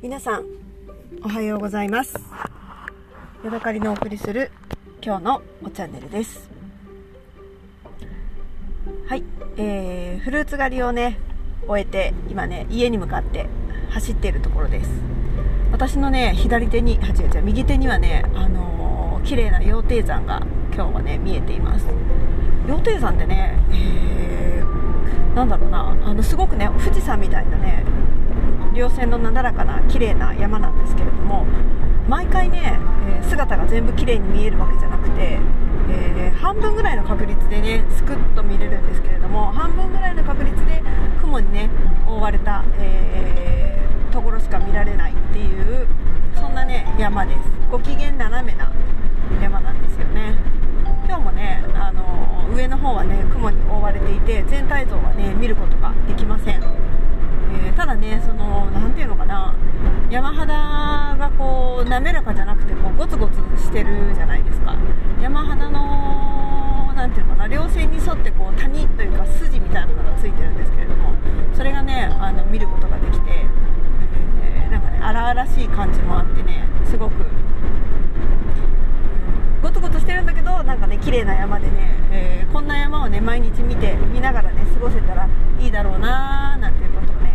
皆さんおはようございます。ヤドカリのお送りする今日のおチャンネルです。はい、えー、フルーツ狩りをね終えて今ね家に向かって走っているところです。私のね左手にあ違う違う右手にはねあのー、綺麗な羊蹄山が今日はね見えています。羊蹄山ってね、えー、なんだろうなあのすごくね富士山みたいな稜線のなだらかな綺麗な山なんですけれども毎回ね、え、姿が全部綺麗に見えるわけじゃなくて、えー、半分ぐらいの確率でねすくっと見れるんですけれども半分ぐらいの確率で雲にね覆われた、えー、ところしか見られないっていうそんなね山です。ご機嫌斜めな山なんですよね。今日もね、あの上の方はね雲に覆われていて全体像はね見ることができません。えー、ただねその何ていうのかな。山肌がこう滑らかじゃなくてこうゴツゴツしてるじゃないですか。山肌の何ていうのかな。稜線に沿ってこう谷というか筋みたいなのがついてるんですけれども。それがねあの見ることができて、えー、なんかね荒々しい感じもあってねすごくゴツゴツしてるんだけどなんかね綺麗な山でね、えー、こんな山をね毎日見て見ながらね過ごせたらいいだろうなーなんていうことをね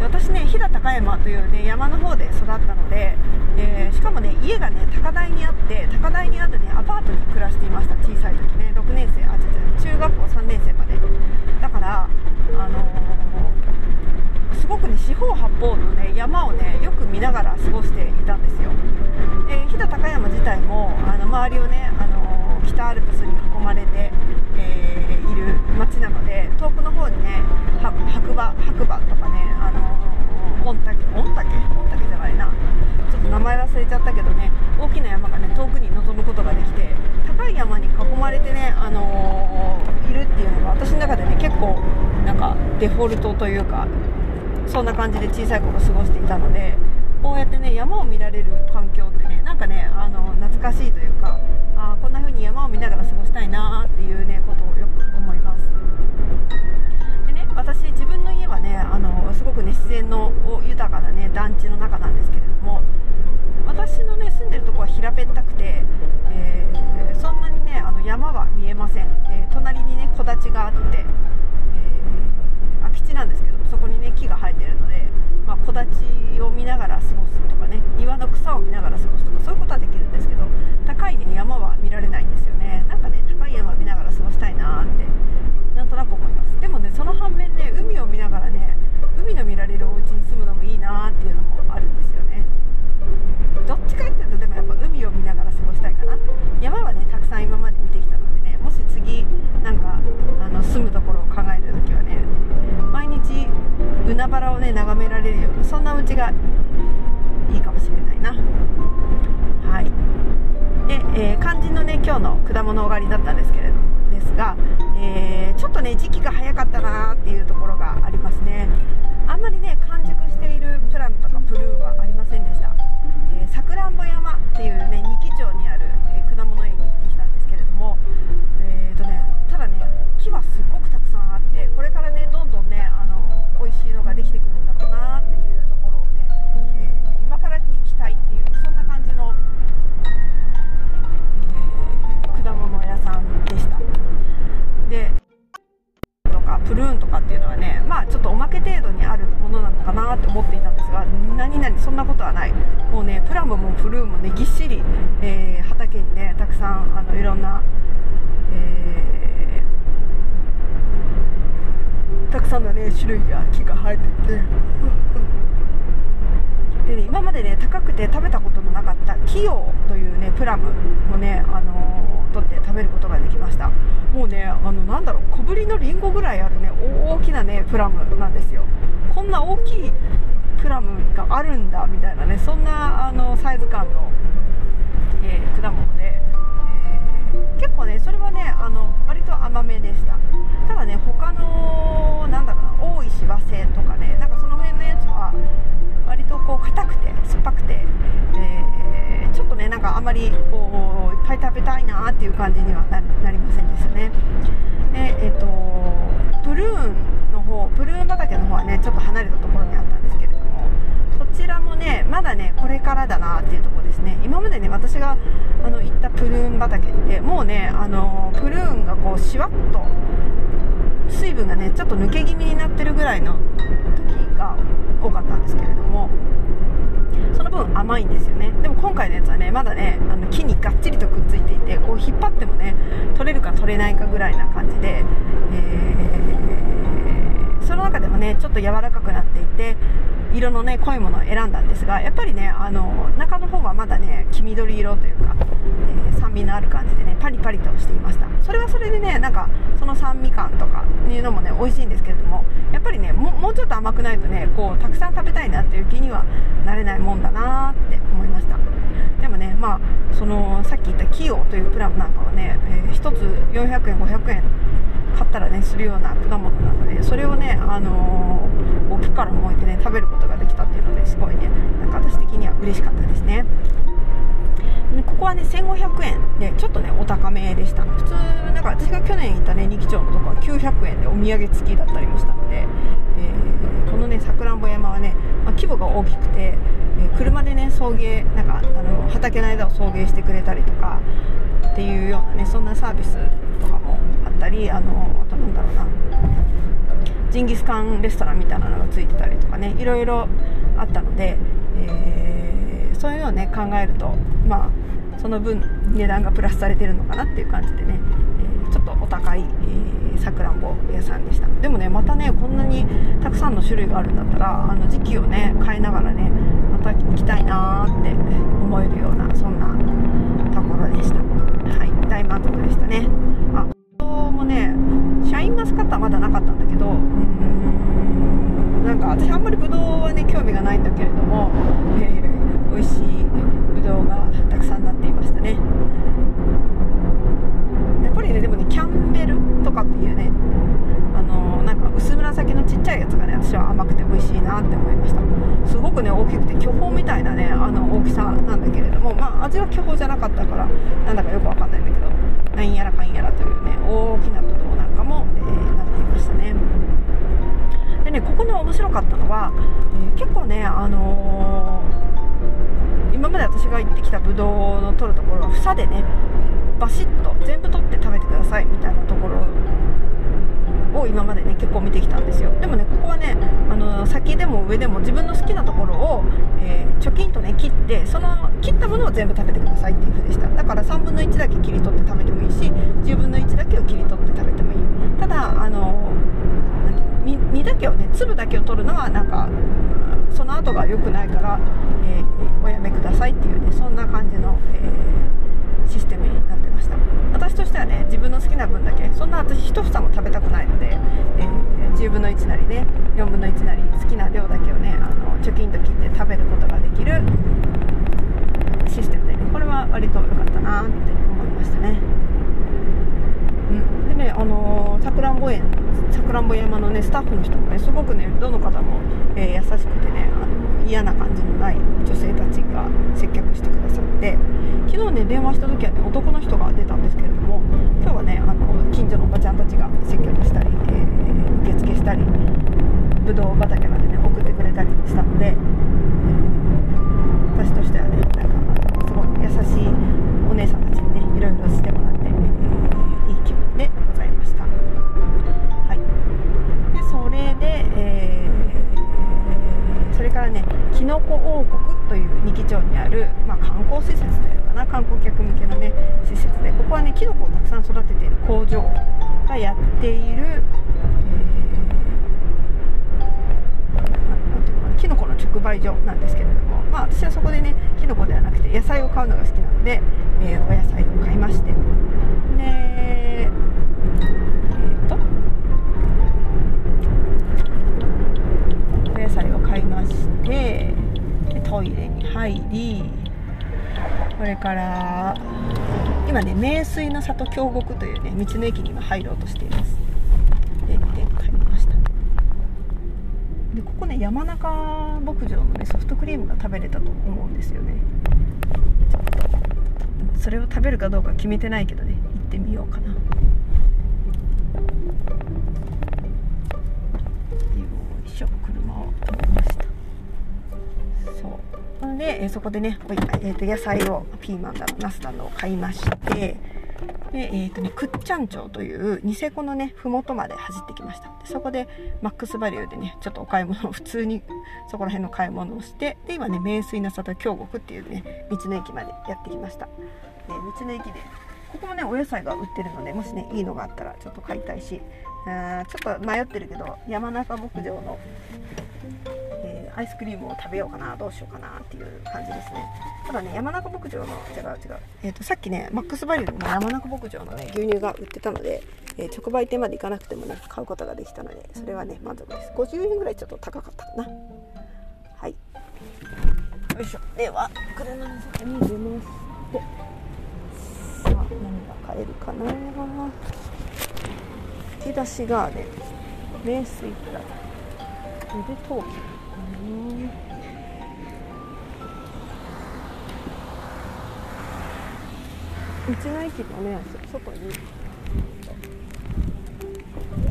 私ね飛騨高山というね山の方で育ったので、えー、しかもね家がね高台にあって高台にあってねアパートに暮らしていました小さい時ね6年生あ違う違う中学校3年生まで。だからあのー、すごくね四方八方のね山をねよく見ながら過ごしていたんですよ。で飛騨高山自体もあの周りをね、あのー、北アルプスに囲まれて、えいる町なので遠くの方にね白馬白馬とかねあの御嶽御嶽？御嶽じゃないな。ちょっと名前忘れちゃったけどね大きな山がね遠くに望むことができて高い山に囲まれてね、あのー、いるっていうのが私の中でね結構なんかデフォルトというかそんな感じで小さい頃過ごしていたのでこうやってね山を見られる環境ってねなんかねあの懐かしいというか山を見ながら過ごしたいなっていうねことをよく思います。でね私自分の家はねあのすごくね自然の豊かなね団地の中なんですけれども私のね住んでるとこは平べったくて、えー、そんなにねあの山は見えません、えー、隣にね木立があって、えー、空き地なんですけどそこに今日の果物狩りだったんですけれどですが、えー、ちょっとね時期が早かったなっていうところがありますね。あんまりね完熟しているプラムとかプルーンはありませんでした。さくらんぼ山っていうね二木町にもうプラムもプルーンもねぎっしり、えー、畑にねたくさんあのいろんな、えー、たくさんのね種類や木が生えていて。でね今までね高くて食べたことのなかったキヨというねプラムもねあのー取って食べることができました。もうねあのなんだろう小ぶりのりんごぐらいあるね大きなねプラムなんですよ。こんな大きいプラムがあるんだみたいなねそんなあのサイズ感の、えー、果物で、えー、結構ねそれはねあの割と甘めでした。ただね他のなんだろうな大石和製とかねなんかその辺のやつは割とこう硬くて酸っぱくて、えー、ちょっとねなんかあんまりこういっぱい食べたいなっていう感じにはなりませんでしたね。でえっ、とプルーンの方プルーン畑の方はねちょっと離れたまだねこれからだなっていうとこですね。今までね私があの行ったプルーン畑ってもうねあのプルーンがこうシワッと水分がねちょっと抜け気味になってるぐらいの時が多かったんですけれどもその分甘いんですよね。でも今回のやつはねまだねあの木にがっちりとくっついていてこう引っ張ってもね取れるか取れないかぐらいな感じで、えー、その中でもねちょっと柔らかくなっていて色のね濃いものを選んだんですがやっぱりねあの中の方はまだね黄緑色というか、えー、酸味のある感じでねパリパリとしていました。それはそれでねなんかその酸味感とかいうのもね美味しいんですけれどもやっぱりねもうちょっと甘くないとねこうたくさん食べたいなっていう気にはなれないもんだなって思いました。でもねまあそのさっき言ったキヨというプラムなんかはね、えー、1つ400円500円買ったらねするような果物なのでそれをねあのー、こう木から燃えてね食べることができたっていうのですごいねなんか私的には嬉しかったですね。ここはね1500円でちょっとねお高めでした普通なんか私が去年行ったね二木町のとこは900円でお土産付きだったりもしたので、えー、このねさくらんぼ山はね、まあ、規模が大きくて、えー、車でね送迎なんかあの畑の間を送迎してくれたりとかっていうようなねそんなサービスったりあのあとなんだろうな。ジンギスカンレストランみたいなのがついてたりとかねいろいろあったので、えー、そういうのをね考えるとまあその分値段がプラスされてるのかなっていう感じでね、えー、ちょっとお高いさくらんぼ屋さんでした。でもねまたねこんなにたくさんの種類があるんだったらあの時期をね変えながらねまた行きたいなーって思えるようなそんなところでした。はい大満足でしたねあもねシャインマスカットはまだなかったんだけどうんなんか私あんまりブドウはね興味がないんだけれども、えー、美味しいぶどうがたくさんなっていましたね。やっぱりねでもねキャンベルとかっていうねあのー、なんか薄紫のちっちゃいやつがね私は甘くて美味しいなって思いました。すごくね大きくて巨峰みたいなねあの大きさなんだけれどもまあ味は巨峰じゃなかったからなんだかよくわかんないんだけどなんやらかんやらというね大きなぶどうなんかも、えー、なっていましたねでねこの面白かったのは、えー、結構ねあのー、今まで私が行ってきたぶどうの取るところは房でねバシッと全部取って食べてくださいみたいなところを今までね結構見てきたんですよ。でもねここはねあの先でも上でも自分の好きなところを、えー、貯金とね切ってその切ったものを全部食べてくださいっていう風でした。だから3分の1だけ切り取って食べてもいいし10分の1だけを切り取って食べてもいいただあの実だけをね粒だけを取るのはなんかその後が良くないから、えー、おやめくださいっていうねそんな感じの、えー、システムになってました。私としてはね自分の好きな分だけそんな私1房も食べたくないので、えー、10分の1なりね4分の1なり好きな量だけをねあの貯金と切って食べることができるシステムでねこれは割と良かったなって思いましたねうんでねあのさくらんぼ園さくらんぼ山のねスタッフの人もねすごくねどの方も、えー、優しくてねあの嫌な感じのない女性たちが接客してくださって昨日ね電話した時はね男の人が出たんですけれども今日はねあの近所のおばちゃんたちが接客したり、えー、受付したりぶどう畑までね送ってくれたりしたので、えー、私としてはねなんかすごく優しいお姉さんたちにねいろいろしてもらって、な観光客向けのね施設でここはねきのこをたくさん育てている工場がやっている、きのこの直売所なんですけれども、まあ、私はそこでねきのこではなくて野菜を買うのが好きなので、えー、お野菜を買いまして。でえ、っとお野菜を買いましてでトイレに入りこれから今ね名水の里京極というね道の駅に今入ろうとしています。でで帰りました。でここね山中牧場のねソフトクリームが食べれたと思うんですよね。ちょっとそれを食べるかどうか決めてないけどね行ってみようかな。よいしょ車を止めました。そう。で、えそこでね、えー、と野菜をピーマンだのナスだのを買いましてで、えーとね、クッチャン町というニセコのね麓まで走ってきましたでそこでマックスバリューでねちょっとお買い物を普通にそこら辺の買い物をしてで今ね名水の里京極っていうね道の駅までやってきました。で道の駅でここもねお野菜が売ってるのでもしねいいのがあったらちょっと買いたいしあちょっと迷ってるけど山中牧場のアイスクリームを食べようかなどうしようかなっていう感じですね。ただね山中牧場の違う違う、えーと、さっきねマックスバリューの山中牧場のね牛乳が売ってたので、えー、直売店まで行かなくてもね買うことができたのでそれはね満足です。50円ぐらいちょっと高かったかな。はい。よいしょ。では車の外に出ましてさあ何が買えるかな。引き出しガーデン名水プラザ腕陶器。道の駅のね外に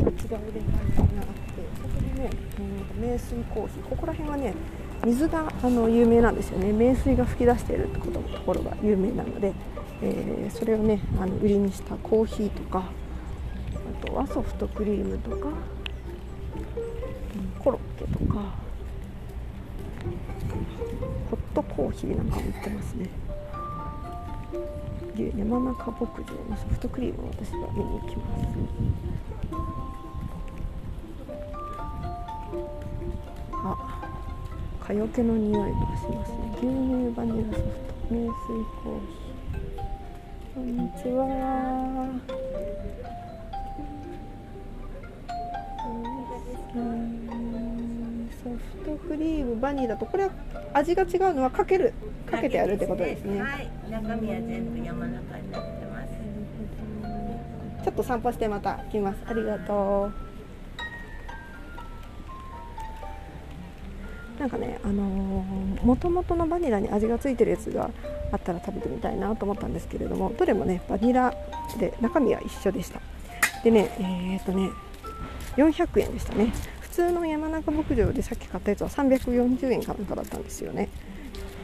こちらで感じがあってそこでね、うん、名水コーヒーここら辺はね水があの有名なんですよね。名水が噴き出しているところが有名なので、えー、それをねあの売りにしたコーヒーとかあとはソフトクリームとか、うん、コロッケとかトコーヒーなんかも売ってますね。山中牧場のソフトクリームを私は見に行きます。あ蚊よけの匂いがしますね。牛乳バニラソフト。名水コーヒー。こんにちは。フトクリームバニラとこれは味が違うのはかけるかけてあるってことですね。はい。中身は全部山中になってます。ちょっと散歩してまた来ます。ありがとう。なんかねあのもともとのバニラに味がついてるやつがあったら食べてみたいなと思ったんですけれどもどれもねバニラで中身は一緒でした。でねえー、っとね400円でしたね。普通の山中牧場でさっき買ったやつは340円かなんかだったんですよね。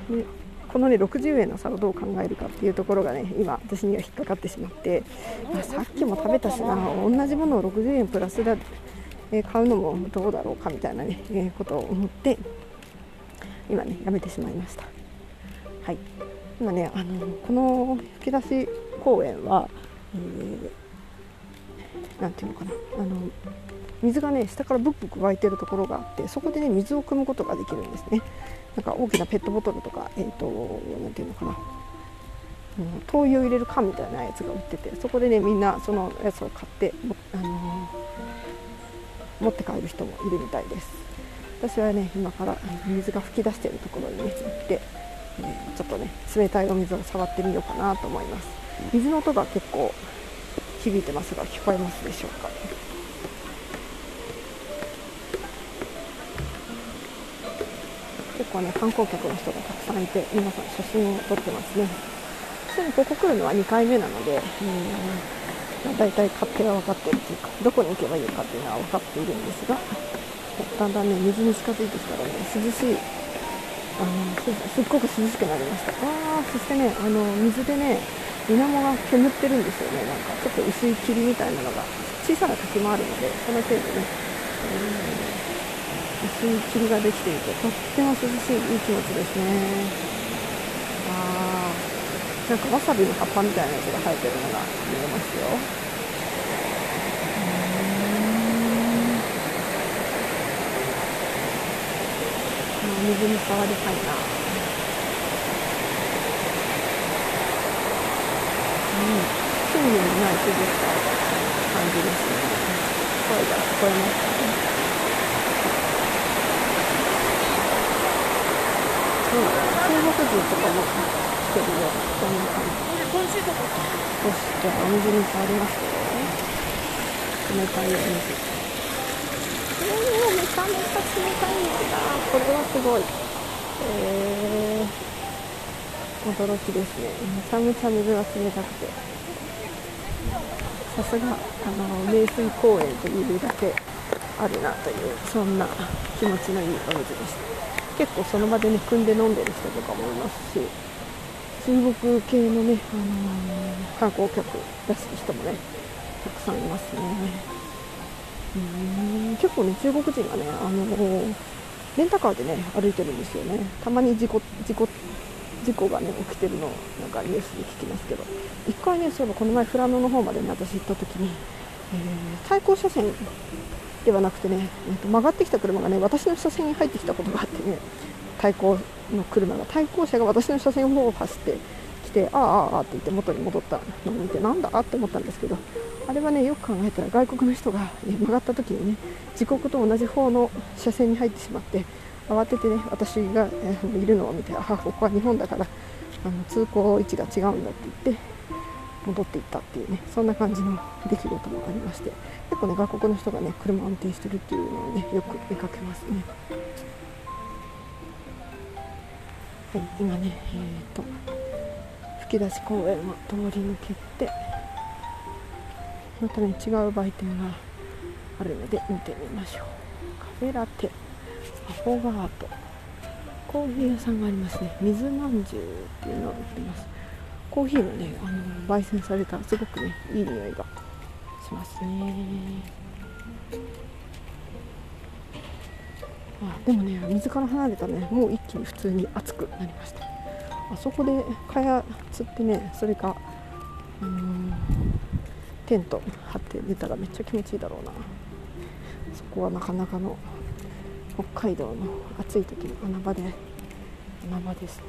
でこのね60円の差をどう考えるかっていうところがね今私には引っかかってしまってさっきも食べたしな同じものを60円プラスで、え買うのもどうだろうかみたいなね、えことを思って今ねやめてしまいました。はい。今ねあのこの吹き出し公園は、えー、ていうのかなあの水がね下からブッブク湧いてるところがあってそこでね水を汲むことができるんですね。なんか大きなペットボトルとかえっ、ー、と何ていうのかな。灯油を入れる缶みたいなやつが売っててそこでねみんなそのやつを買って、あのー、持って帰る人もいるみたいです。私はね今から水が噴き出しているところにね行って、えー、ちょっとね冷たいお水を触ってみようかなと思います。水の音が結構響いてますが聞こえますでしょうか？結構ね観光客の人がたくさんいて皆さん写真を撮ってますね。すでにここ来るのは2回目なので、うんまあ、大体勝手が分かってるというかどこに行けばいいかっていうのは分かっているんですがだんだんね水に近づいてきたらね涼しいあのすっごく涼しくなりました。あそしてねあの水でね水面が煙ってるんですよね。なんかちょっと薄い霧みたいなのが小さな滝もあるのでそのせいでね、薄い霧ができていてとっても涼しいいい気持ちですね。あー。なんかわさびの葉っぱみたいなやつが生えてるのが見えますよ。水に触りたいな。うん。周囲にない静か？な感じですね。声が聞こえますかね中国人とかも来てるようなそんな感じ少しじゃあお水に触りますよ冷たい。お水おーめちゃめちゃ冷たい水だこれはすごい。えー、驚きですね。めちゃめちゃ水が冷たくてさすがあの名水公園というだけあるなというそんな気持ちのいいお水でした。結構その場でね組んで飲んでる人とかもいますし中国系のね、あのー、観光客らしい人もねたくさんいますね。うん結構ね中国人がね、あのー、レンタカーでね歩いてるんですよね。たまに事故事故事故がね起きてるのなんかニュースで聞きますけど。1回ねそういえばこの前富良野の方までね私行った時に、えー、対向車線ではなくてね、えー、と曲がってきた車がね私の車線に入ってきたことがあってね対向の車が対向車が私の車線を走ってきてああああって言って元に戻ったのを見てなんだって思ったんですけどあれはねよく考えたら外国の人が、ね、曲がった時にね時刻と同じ方の車線に入ってしまって慌ててね私が、え、いるのを見てああここは日本だからあの通行位置が違うんだって言って戻っていったっていうねそんな感じの出来事もありまして結構ね外国の人がね車運転してるっていうのをねよく見かけますね。はい、今ね、えーと、吹き出し公園を通り抜けてまたね違う売店があるので見てみましょう。カフェラテアフォガートコーヒー屋さんがありますね。水まんじゅうっていうのを売ってます。コーヒーのねあの焙煎されたすごくねいい匂いがしますね。あでもね水から離れたらねもう一気に普通に熱くなりました。あそこで蚊帳釣ってねそれかうんテント張って寝たらめっちゃ気持ちいいだろうな。そこはなかなかの北海道の暑い時の穴場で穴場ですね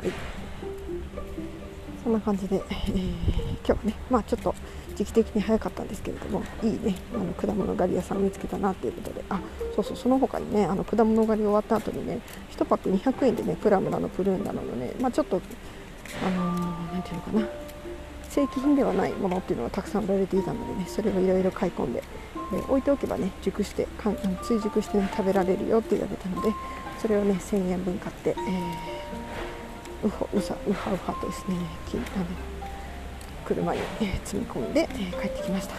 はい。そんな感じで、えー、今日はねまあちょっと時期的に早かったんですけれどもいいねあの果物狩り屋さん見つけたなっていうことであそうそうその他にねあの果物狩り終わった後にね1パック200円でねプラムだのプルーンだののねまあちょっとあのー、ていうのかな正規品ではないものっていうのがたくさん売られていたのでねそれをいろいろ買い込んでで置いておけばね熟してかん追熟して、ね、食べられるよって言われたのでそれをね1000円分買って、えー、うほうさうはうはとですねきあの車に、え、積み込んで、え、帰ってきました。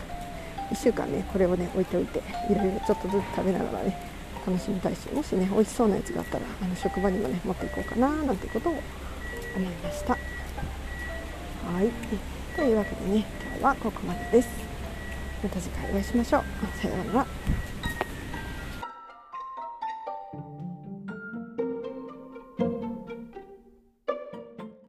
1週間ねこれをね置いておいていろいろちょっとずつ食べながらね楽しみたいしもしね美味しそうなやつがあったらあの職場にもね持っていこうかななんてことを思いました。はい。というわけでね今日はここまでです。また次回お会いしましょう。さようなら。